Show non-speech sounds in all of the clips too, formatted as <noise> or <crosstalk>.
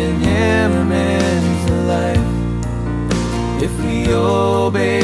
in Him is life. If we obey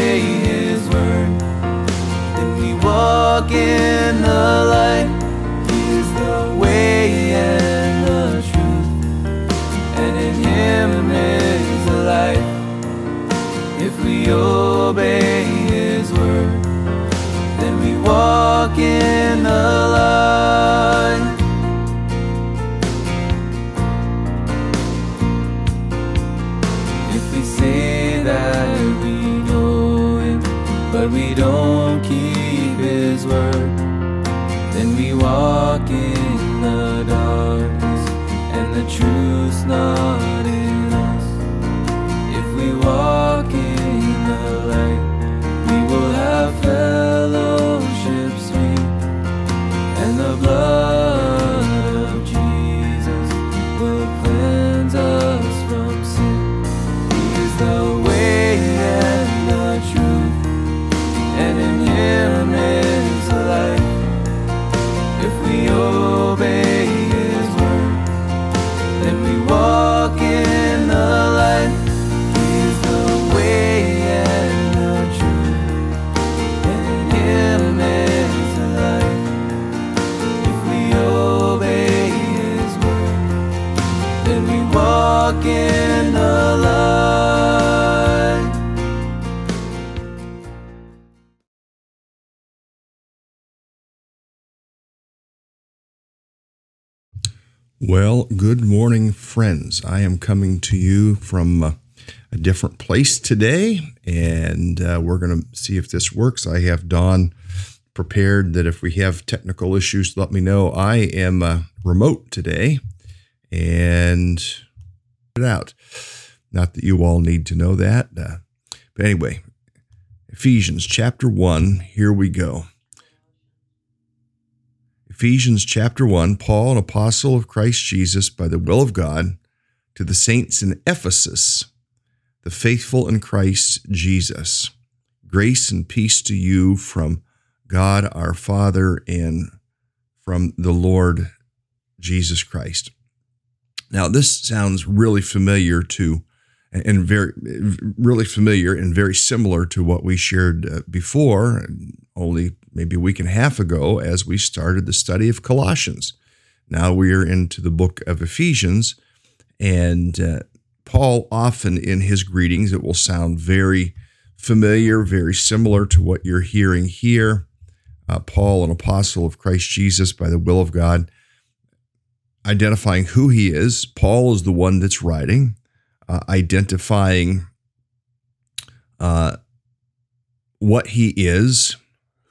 Well, good morning, friends. I am coming to you from uh, a different place today, and uh, we're going to see if this works. I have Don prepared that if we have technical issues, let me know. I am uh, remote today, and it out. Not that you all need to know that, uh, but anyway, Ephesians chapter one. Here we go. Ephesians chapter 1 Paul, an apostle of Christ Jesus by the will of God, to the saints in Ephesus, the faithful in Christ Jesus. Grace and peace to you from God our Father and from the Lord Jesus Christ. Now, this sounds really familiar to, and very, really familiar and very similar to what we shared uh, before, only maybe a week and a half ago, as we started the study of Colossians. Now we are into the book of Ephesians, and uh, Paul often in his greetings, it will sound very familiar, very similar to what you're hearing here. Uh, Paul, an apostle of Christ Jesus by the will of God, identifying who he is. Paul is the one that's writing, uh, identifying uh, what he is.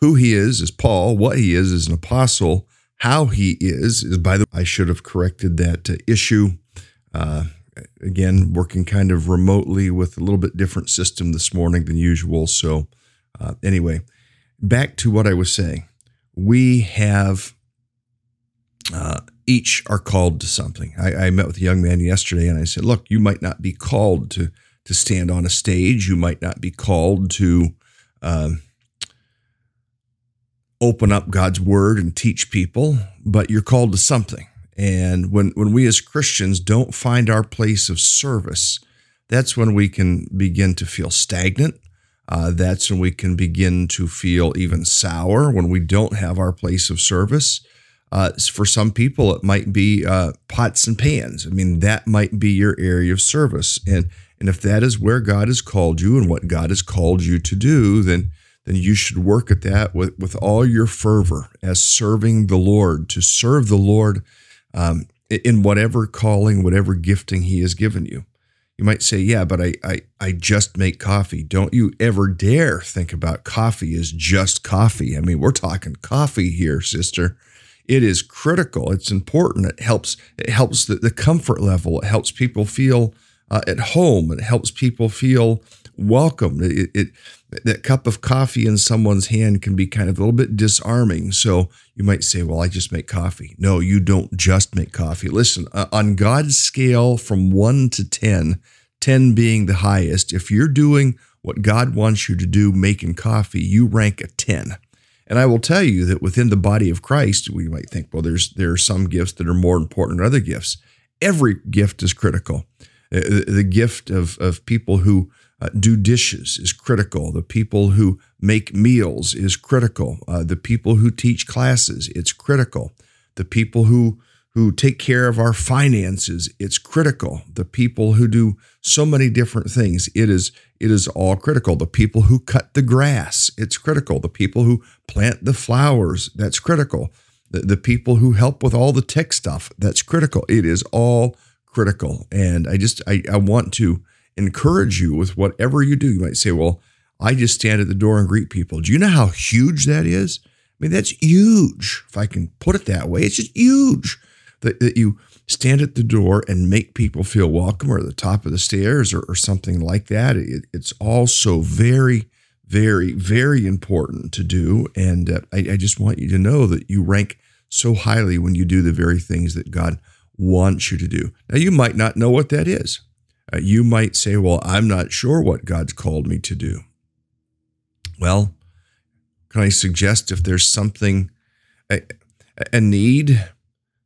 Who he is is Paul. What he is is an apostle. How he is is by the. I should have corrected that uh, issue. Uh, again, working kind of remotely with a little bit different system this morning than usual. So, uh, anyway, back to what I was saying. We have uh, each are called to something. I, I, met with a young man yesterday, and I said, "Look, you might not be called to to stand on a stage. You might not be called to um, open up God's word and teach people, but you're called to something." And when when we as Christians don't find our place of service, that's when we can begin to feel stagnant. Uh, that's when we can begin to feel even sour when we don't have our place of service. Uh, for some people, it might be uh, pots and pans. I mean, that might be your area of service, and and if that is where God has called you and what God has called you to do, then then you should work at that with with all your fervor as serving the Lord to serve the Lord um, in whatever calling, whatever gifting He has given you. You might say, yeah, but I, I, I just make coffee. Don't you ever dare think about coffee as just coffee. I mean, we're talking coffee here, sister. it is critical. It's important. It helps. It helps the, the comfort level. It helps people feel uh, at home. It helps people feel welcome. It, it, that cup of coffee in someone's hand can be kind of a little bit disarming. So you might say, "Well, I just make coffee." No, you don't just make coffee. Listen, uh, on God's scale from one to ten, ten being the highest, if you're doing what God wants you to do, making coffee, you rank a ten. And I will tell you that within the body of Christ, we might think, well, there's there are some gifts that are more important than other gifts. Every gift is critical. Uh, the gift of of people who uh, do dishes is critical. The people who make meals is critical. Uh, the people who teach classes, it's critical. The people who who take care of our finances, it's critical. The people who do so many different things, it is it is all critical. The people who cut the grass, it's critical. The people who plant the flowers, that's critical. The, the people who help with all the tech stuff, that's critical. It is all critical. And I just I, I want to encourage you with whatever you do. You might say, well, I just stand at the door and greet people. Do you know how huge that is? I mean, that's huge, if I can put it that way. It's just huge that, that you stand at the door and make people feel welcome or at the top of the stairs or, or something like that. It, it's also very, very, very important to do. And uh, I, I just want you to know that you rank so highly when you do the very things that God wants you to do. Now, you might not know what that is. Uh, you might say, Well, I'm not sure what God's called me to do. Well, can I suggest if there's something, a, a need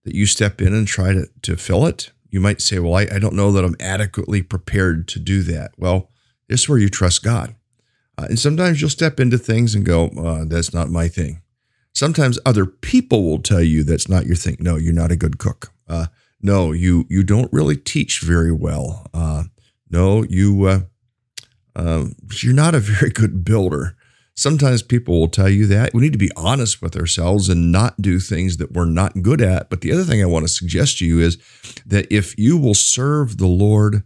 that you step in and try to, to fill it? You might say, Well, I, I don't know that I'm adequately prepared to do that. Well, this is where you trust God. Uh, and sometimes you'll step into things and go, uh, That's not my thing. Sometimes other people will tell you that's not your thing. No, you're not a good cook. Uh, no, you you don't really teach very well. Uh, no, you uh, uh, you're not a very good builder. Sometimes people will tell you that. We need to be honest with ourselves and not do things that we're not good at. But the other thing I want to suggest to you is that if you will serve the Lord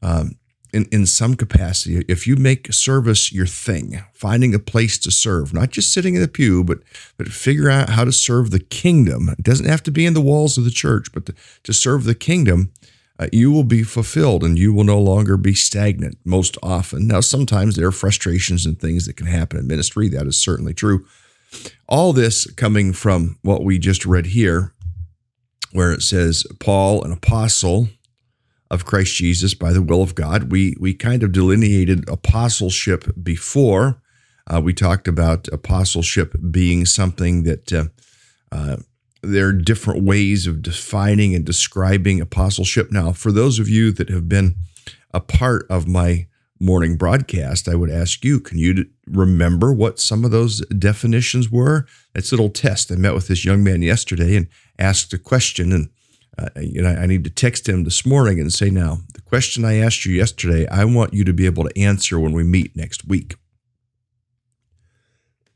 um, in, in some capacity, if you make service your thing, finding a place to serve, not just sitting in the pew, but but figure out how to serve the kingdom. It doesn't have to be in the walls of the church, but to, to serve the kingdom, uh, you will be fulfilled and you will no longer be stagnant most often. Now, sometimes there are frustrations and things that can happen in ministry. That is certainly true. All this coming from what we just read here, where it says, Paul, an apostle, of Christ Jesus by the will of God. We we kind of delineated apostleship before. Uh, we talked about apostleship being something that uh, uh, there are different ways of defining and describing apostleship. Now, for those of you that have been a part of my morning broadcast, I would ask you, can you remember what some of those definitions were? It's a little test. I met with this young man yesterday and asked a question, and uh, you know, I need to text him this morning and say, now, the question I asked you yesterday, I want you to be able to answer when we meet next week.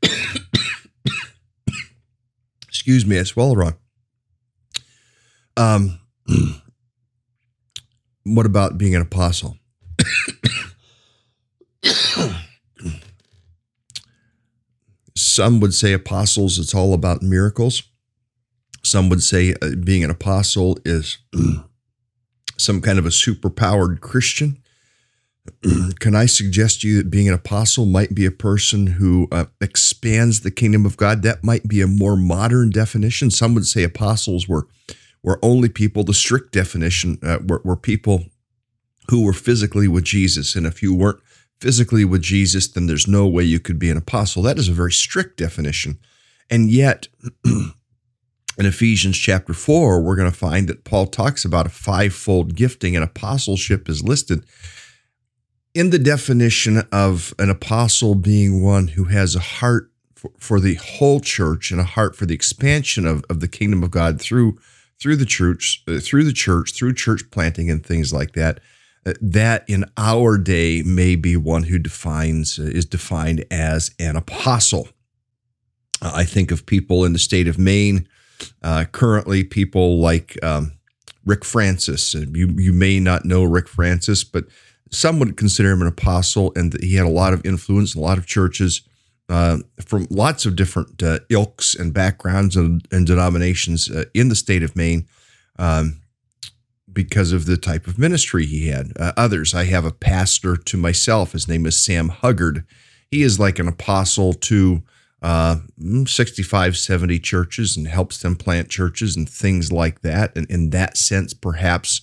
<coughs> Excuse me, I swallowed wrong. Um, <clears throat> what about being an apostle? <coughs> Some would say apostles, it's all about miracles. Some would say uh, being an apostle is <clears throat> some kind of a superpowered Christian. <clears throat> Can I suggest to you that being an apostle might be a person who uh, expands the kingdom of God? That might be a more modern definition. Some would say apostles were were only people. The strict definition uh, were, were people who were physically with Jesus, and if you weren't physically with Jesus, then there's no way you could be an apostle. That is a very strict definition, and yet <clears throat> in Ephesians chapter 4, we're going to find that Paul talks about a fivefold gifting and apostleship is listed in the definition of an apostle being one who has a heart for, for the whole church and a heart for the expansion of, of the kingdom of God through through the church, uh, through the church, through church planting and things like that. Uh, that in our day may be one who defines uh, is defined as an apostle. I think of people in the state of Maine uh, currently, people like um, Rick Francis. Uh, you you may not know Rick Francis, but some would consider him an apostle, and he had a lot of influence in a lot of churches uh, from lots of different uh, ilks and backgrounds and, and denominations uh, in the state of Maine um, because of the type of ministry he had. Uh, others, I have a pastor to myself. His name is Sam Huggard. He is like an apostle to uh, 65, 70 churches and helps them plant churches and things like that. And in that sense, perhaps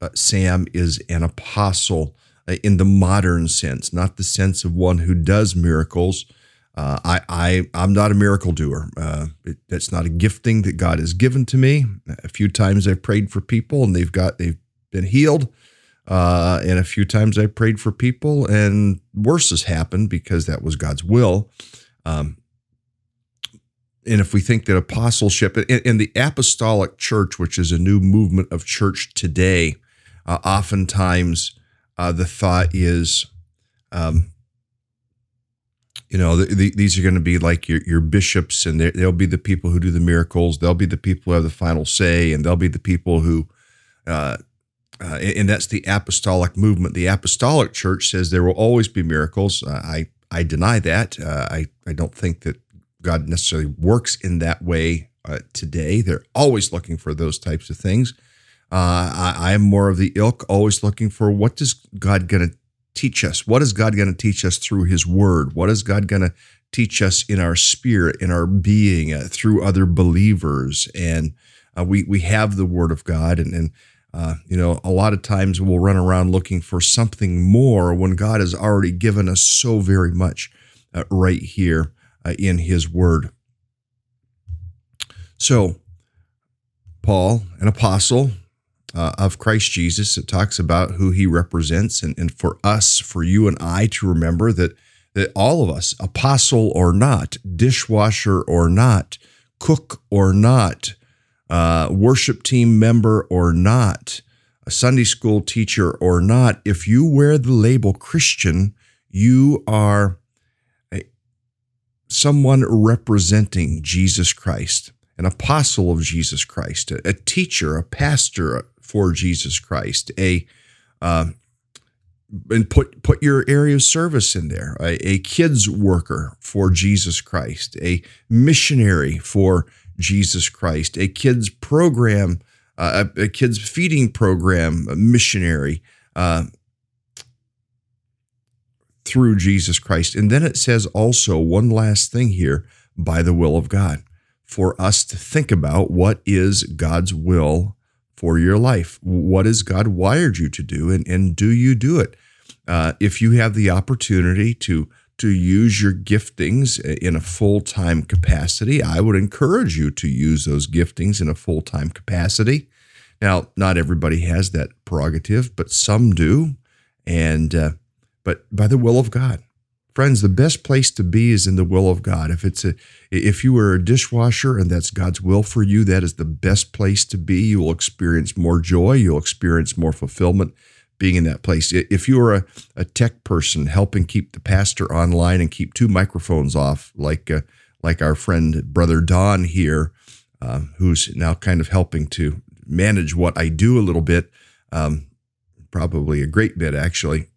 uh, Sam is an apostle uh, in the modern sense, not the sense of one who does miracles. Uh, I, I, I'm not a miracle doer. Uh, it, that's not a gifting that God has given to me. A few times I've prayed for people and they've got they've been healed. Uh, and a few times I prayed for people and worse has happened because that was God's will. Um, and if we think that apostleship and the apostolic church, which is a new movement of church today, uh, oftentimes uh, the thought is, um, you know, the, the, these are going to be like your, your bishops, and they'll be the people who do the miracles. They'll be the people who have the final say, and they'll be the people who, uh, uh and that's the apostolic movement. The apostolic church says there will always be miracles. Uh, I I deny that. Uh, I I don't think that God necessarily works in that way uh, today. They're always looking for those types of things. Uh, I, am more of the ilk, always looking for what is God going to teach us? What is God going to teach us through His Word? What is God going to teach us in our spirit, in our being, uh, through other believers? And uh, we we have the Word of God, and and uh, you know, a lot of times we'll run around looking for something more when God has already given us so very much uh, right here uh, in his word. So, Paul, an apostle uh, of Christ Jesus, it talks about who he represents. And, and for us, for you and I to remember that, that all of us, apostle or not, dishwasher or not, cook or not, uh, worship team member or not, a Sunday school teacher or not, if you wear the label Christian, you are someone representing Jesus Christ, an apostle of Jesus Christ, a, a teacher, a pastor for Jesus Christ, a uh, and put put your area of service in there, a, a kids worker for Jesus Christ, a missionary for Jesus Christ, a kids program, uh, a, a, kids feeding program a missionary. Uh, through Jesus Christ. And then it says also one last thing here by the will of God for us to think about what is God's will for your life. What has God wired you to do, and, and do you do it? Uh, if you have the opportunity to to use your giftings in a full time capacity, I would encourage you to use those giftings in a full time capacity. Now, not everybody has that prerogative, but some do, and uh, but by the will of God. Friends, the best place to be is in the will of God. If it's a if you are a dishwasher and that's God's will for you, that is the best place to be. You will experience more joy, you'll experience more fulfillment being in that place. If you are a, a tech person helping keep the pastor online and keep two microphones off, like uh, like our friend brother Don here, uh, who's now kind of helping to manage what I do a little bit, um, probably a great bit actually.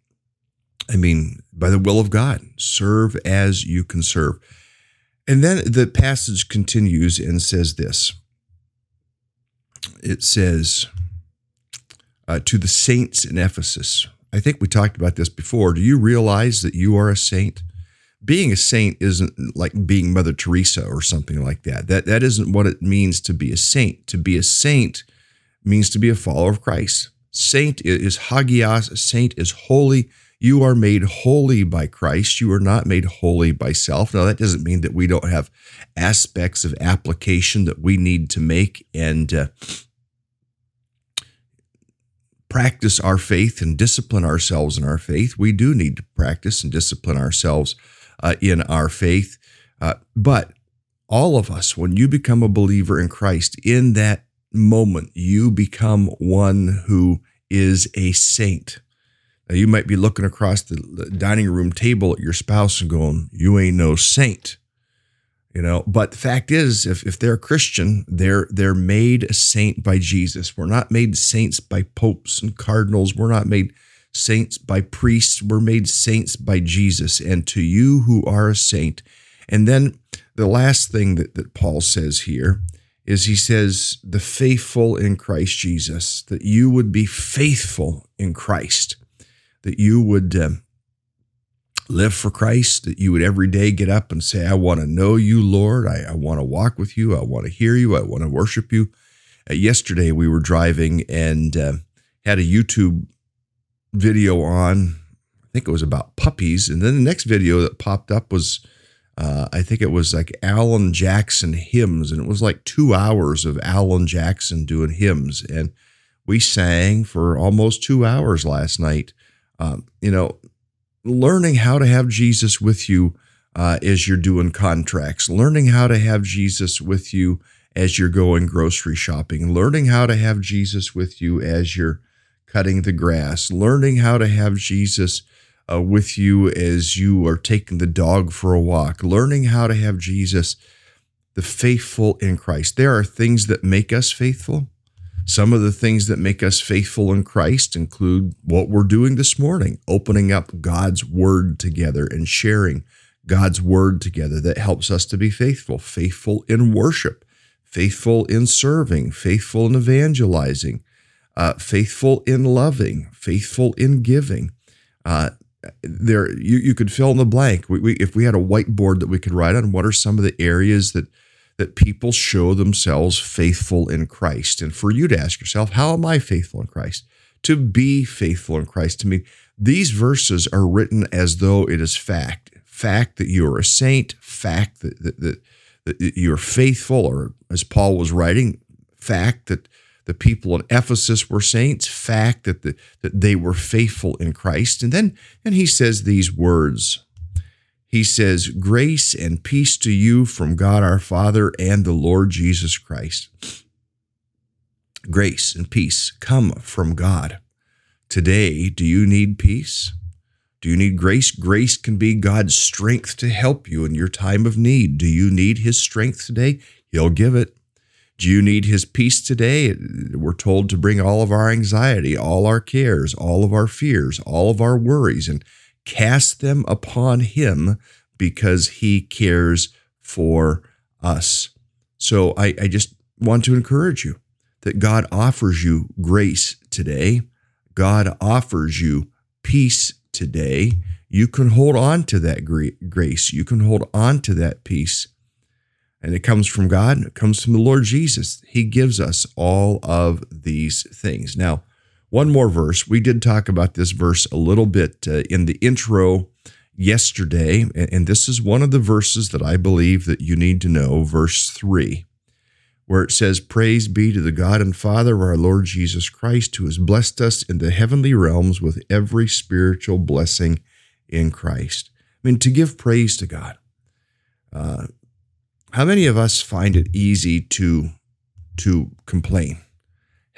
I mean, by the will of God, serve as you can serve. And then the passage continues and says this it says, uh, to the saints in Ephesus. I think we talked about this before. Do you realize that you are a saint? Being a saint isn't like being Mother Teresa or something like that. That that isn't what it means to be a saint. To be a saint means to be a follower of Christ. Saint is hagios. A saint is holy you are made holy by Christ. You are not made holy by self. Now, that doesn't mean that we don't have aspects of application that we need to make and uh, practice our faith and discipline ourselves in our faith. We do need to practice and discipline ourselves uh, in our faith. Uh, but all of us, when you become a believer in Christ, in that moment, you become one who is a saint. Now, you might be looking across the, dining room table at your spouse and going, You ain't no saint. You know, but the fact is, if, if they're a Christian, they're they're made a saint by Jesus. We're not made saints by popes and cardinals. We're not made saints by priests. We're made saints by Jesus. And to you who are a saint. And then the last thing that, that Paul says here is he says, the faithful in Christ Jesus, that you would be faithful in Christ, that you would um, live for Christ, that you would every day get up and say, I want to know you, Lord. I, I want to walk with you. I want to hear you. I want to worship you. Uh, yesterday, we were driving and uh, had a YouTube video on. I think it was about puppies. And then the next video that popped up was uh, I think it was like Alan Jackson hymns, and it was like two hours of Alan Jackson doing hymns, and we sang for almost two hours last night. Um, you know, learning how to have Jesus with you uh, as you're doing contracts, learning how to have Jesus with you as you're going grocery shopping, learning how to have Jesus with you as you're cutting the grass, learning how to have Jesus uh, with you as you are taking the dog for a walk, learning how to have Jesus, the faithful in Christ. There are things that make us faithful. Some of the things that make us faithful in Christ include what we're doing this morning, opening up God's word together and sharing God's word together that helps us to be faithful, faithful in worship, faithful in serving, faithful in evangelizing, uh, faithful in loving, faithful in giving. Uh, there you, you could fill in the blank. We, we, if we had a whiteboard that we could write on, what are some of the areas that that people show themselves faithful in Christ? And for you to ask yourself, how am I faithful in Christ? To be faithful in Christ. To me, these verses are written as though it is fact. Fact that you are a saint, fact that, that, that, that you're faithful, or as Paul was writing, fact that the people in Ephesus were saints, fact that, the, that they were faithful in Christ. And then and he says these words. He says, Grace and peace to you from God our Father and the Lord Jesus Christ. Grace and peace come from God. Today, do you need peace? Do you need grace? Grace can be God's strength to help you in your time of need. Do you need His strength today? He'll give it. Do you need his peace today? We're told to bring all of our anxiety, all our cares, all of our fears, all of our worries, and cast them upon him because he cares for us. So I, I just want to encourage you that God offers you grace today. God offers you peace today. You can hold on to that grace. You can hold on to that peace and it comes from God, it comes from the Lord Jesus. He gives us all of these things. Now, one more verse. We did talk about this verse a little bit uh, in the intro yesterday, and this is one of the verses that I believe that you need to know, verse 3, where it says, "Praise be to the God and Father of our Lord Jesus Christ, who has blessed us in the heavenly realms with every spiritual blessing in Christ." I mean, to give praise to God. Uh, how many of us find it easy to to complain?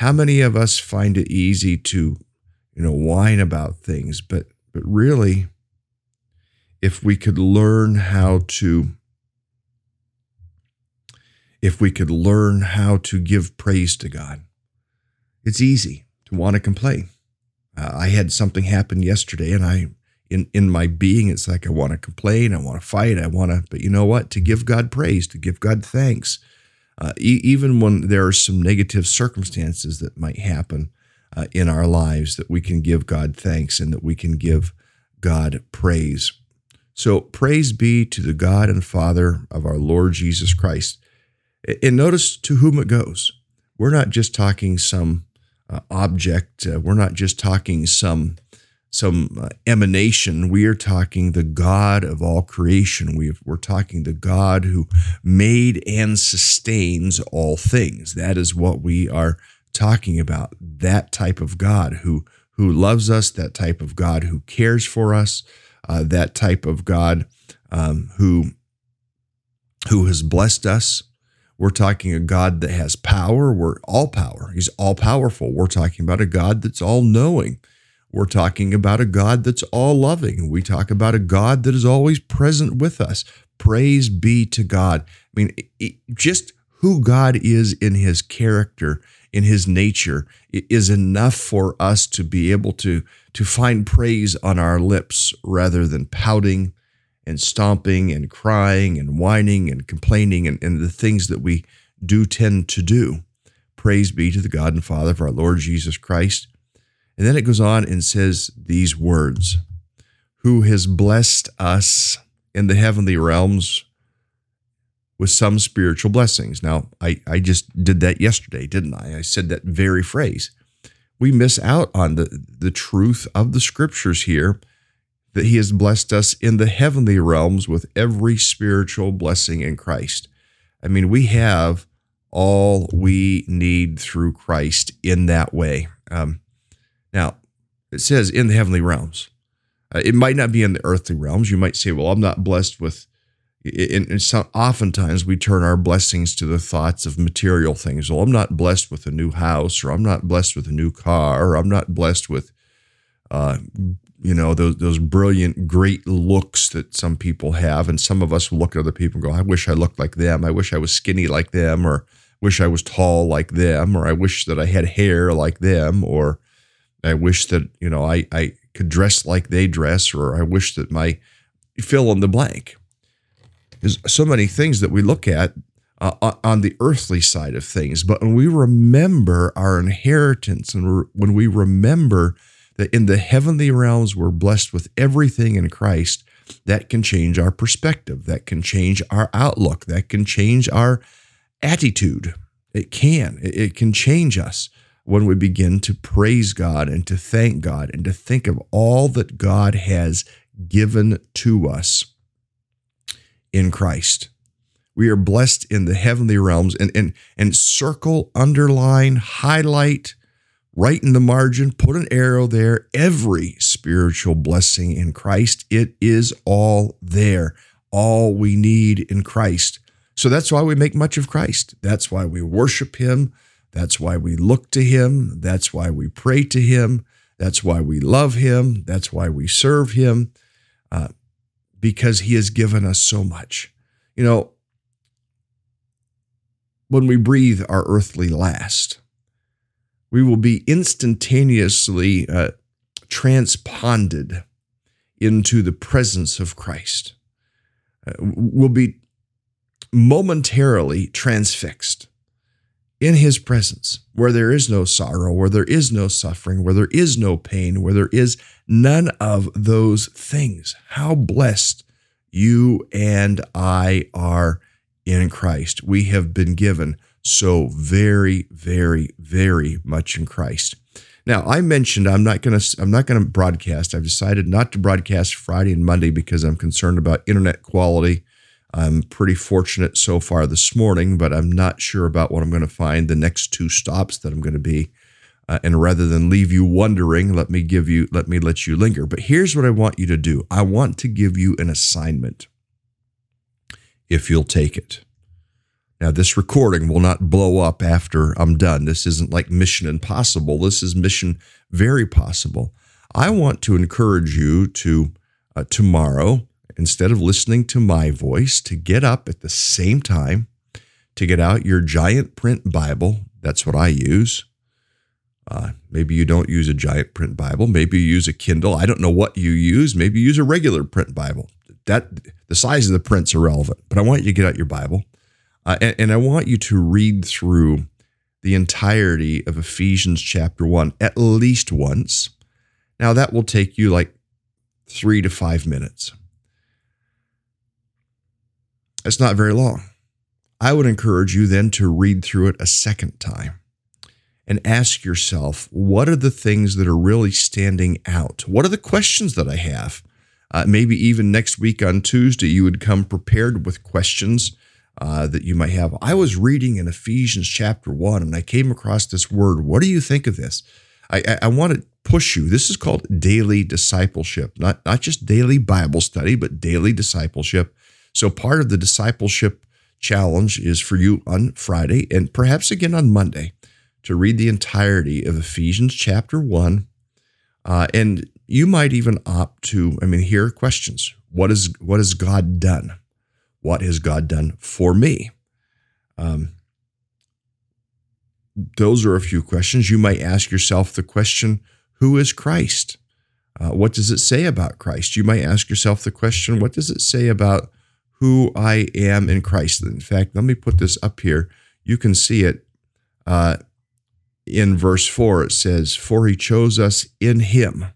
How many of us find it easy to, you know, whine about things? But but really, if we could learn how to if we could learn how to give praise to God, it's easy to want to complain. Uh, I had something happen yesterday, and I in in my being it's like i want to complain i want to fight i want to but you know what to give god praise to give god thanks uh, e- even when there are some negative circumstances that might happen uh, in our lives that we can give god thanks and that we can give god praise. So praise be to the god and father of our lord jesus christ. And notice to whom it goes. We're not just talking some uh, object uh, we're not just talking some some uh, emanation. We are talking the God of all creation. we are talking the God who made and sustains all things. That is what we are talking about. That type of God who who loves us. That type of God who cares for us. Uh, that type of God um, who who has blessed us. We're talking a God that has power. We're all power. He's all powerful. We're talking about a God that's all knowing. We're talking about a God that's all loving. We talk about a God that is always present with us. Praise be to God. I mean, it, just who God is in his character, in his nature, is enough for us to be able to, to find praise on our lips rather than pouting and stomping and crying and whining and complaining and, and the things that we do tend to do. Praise be to the God and Father of our Lord Jesus Christ. And then it goes on and says these words Who has blessed us in the heavenly realms with some spiritual blessings. Now, I, I just did that yesterday, didn't I? I said that very phrase. We miss out on the, the truth of the scriptures here that He has blessed us in the heavenly realms with every spiritual blessing in Christ. I mean, we have all we need through Christ in that way. Um, now, it says in the heavenly realms. Uh, it might not be in the earthly realms. You might say, well, I'm not blessed with. And some, oftentimes we turn our blessings to the thoughts of material things. Well, I'm not blessed with a new house, or I'm not blessed with a new car, or I'm not blessed with, uh, you know, those those brilliant, great looks that some people have. And some of us look at other people and go, I wish I looked like them. I wish I was skinny like them, or wish I was tall like them, or I wish that I had hair like them, or I wish that, you know, I, I could dress like they dress, or I wish that my fill in the blank. There's so many things that we look at uh, on the earthly side of things, but when we remember our inheritance and when we remember that in the heavenly realms we're blessed with everything in Christ, that can change our perspective, that can change our outlook, that can change our attitude. It can, it can change us when we begin to praise God and to thank God and to think of all that God has given to us in Christ. We are blessed in the heavenly realms and, and, and circle, underline, highlight, write in the margin, put an arrow there. Every spiritual blessing in Christ, it is all there, all we need in Christ. So that's why we make much of Christ. That's why we worship Him. That's why we look to Him. That's why we pray to Him. That's why we love Him. That's why we serve Him, uh, because He has given us so much. You know, when we breathe our earthly last, we will be instantaneously uh, transponded into the presence of Christ. Uh, we'll be momentarily transfixed in his presence, where there is no sorrow, where there is no suffering, where there is no pain, where there is none of those things. How blessed you and I are in Christ. We have been given so very, very, very much in Christ. Now, I mentioned I'm not going to I'm not going to broadcast. I've decided not to broadcast Friday and Monday because I'm concerned about internet quality I'm pretty fortunate so far this morning, but I'm not sure about what I'm going to find the next two stops that I'm going to be. Uh, and rather than leave you wondering, let me give you, let me let you linger. But here's what I want you to do I want to give you an assignment if you'll take it. Now, this recording will not blow up after I'm done. This isn't like Mission Impossible. This is Mission Very Possible. I want to encourage you to uh, tomorrow instead of listening to my voice, to get up at the same time, to get out your giant print Bible. That's what I use. Uh, maybe you don't use a giant print Bible. Maybe you use a Kindle. I don't know what you use. Maybe you use a regular print Bible. That the size of the print's irrelevant. But I want you to get out your Bible, uh, and, and I want you to read through the entirety of Ephesians chapter one at least once. Now that will take you like three to five minutes. It's not very long. I would encourage you then to read through it a second time and ask yourself what are the things that are really standing out? What are the questions that I have? Uh, maybe even next week on Tuesday, you would come prepared with questions uh, that you might have. I was reading in Ephesians chapter one and I came across this word. What do you think of this? I, I, I want to push you. This is called daily discipleship, not, not just daily Bible study, but daily discipleship. So part of the discipleship challenge is for you on Friday and perhaps again on Monday to read the entirety of Ephesians chapter 1. Uh, and you might even opt to, I mean, here are questions. What is what has God done? What has God done for me? Um, those are a few questions. You might ask yourself the question, Who is Christ? Uh, what does it say about Christ? You might ask yourself the question, What does it say about who I am in Christ? In fact, let me put this up here. You can see it uh, in verse 4. It says, For he chose us in him.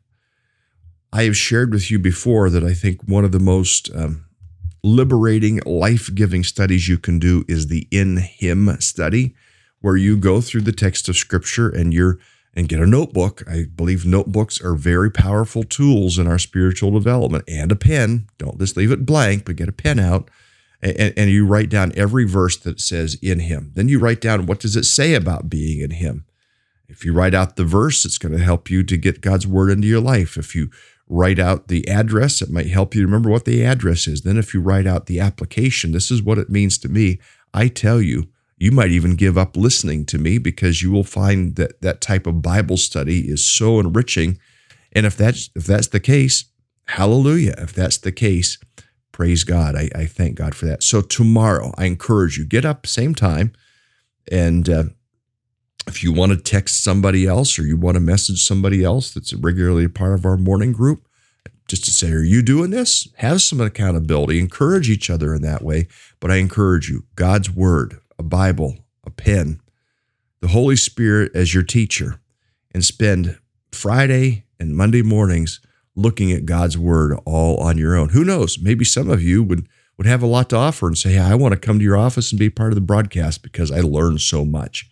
I have shared with you before that I think one of the most um, liberating, life giving studies you can do is the in him study where you go through the text of scripture and you're and get a notebook. I believe notebooks are very powerful tools in our spiritual development and a pen. Don't just leave it blank, but get a pen out and, and you write down every verse that says in him. Then you write down what does it say about being in him. If you write out the verse, it's going to help you to get God's word into your life. If you write out the address, it might help you remember what the address is. Then if you write out the application, this is what it means to me. I tell you, you might even give up listening to me because you will find that that type of Bible study is so enriching. And if that's if that's the case, hallelujah. If that's the case, praise God. I, I thank God for that. So tomorrow, I encourage you get up same time, and uh, if you want to text somebody else or you want to message somebody else that's regularly a part of our morning group, just to say, Are you doing this? Have some accountability, encourage each other in that way. But I encourage you, God's word, a Bible, a pen, the Holy Spirit as your teacher, and spend Friday and Monday mornings looking at God's word all on your own. Who knows? Maybe some of you would would have a lot to offer and say, hey, I want to come to your office and be part of the broadcast because I learned so much.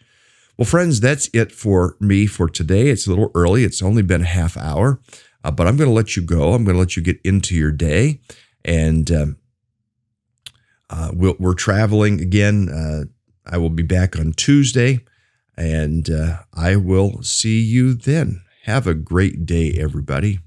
Well, friends, that's it for me for today. It's a little early. It's only been a half hour, uh, but I'm going to let you go. I'm going to let you get into your day. And um, uh, we we are traveling again. Uh, I will be back on Tuesday, and uh, I will see you then. Have a great day, everybody.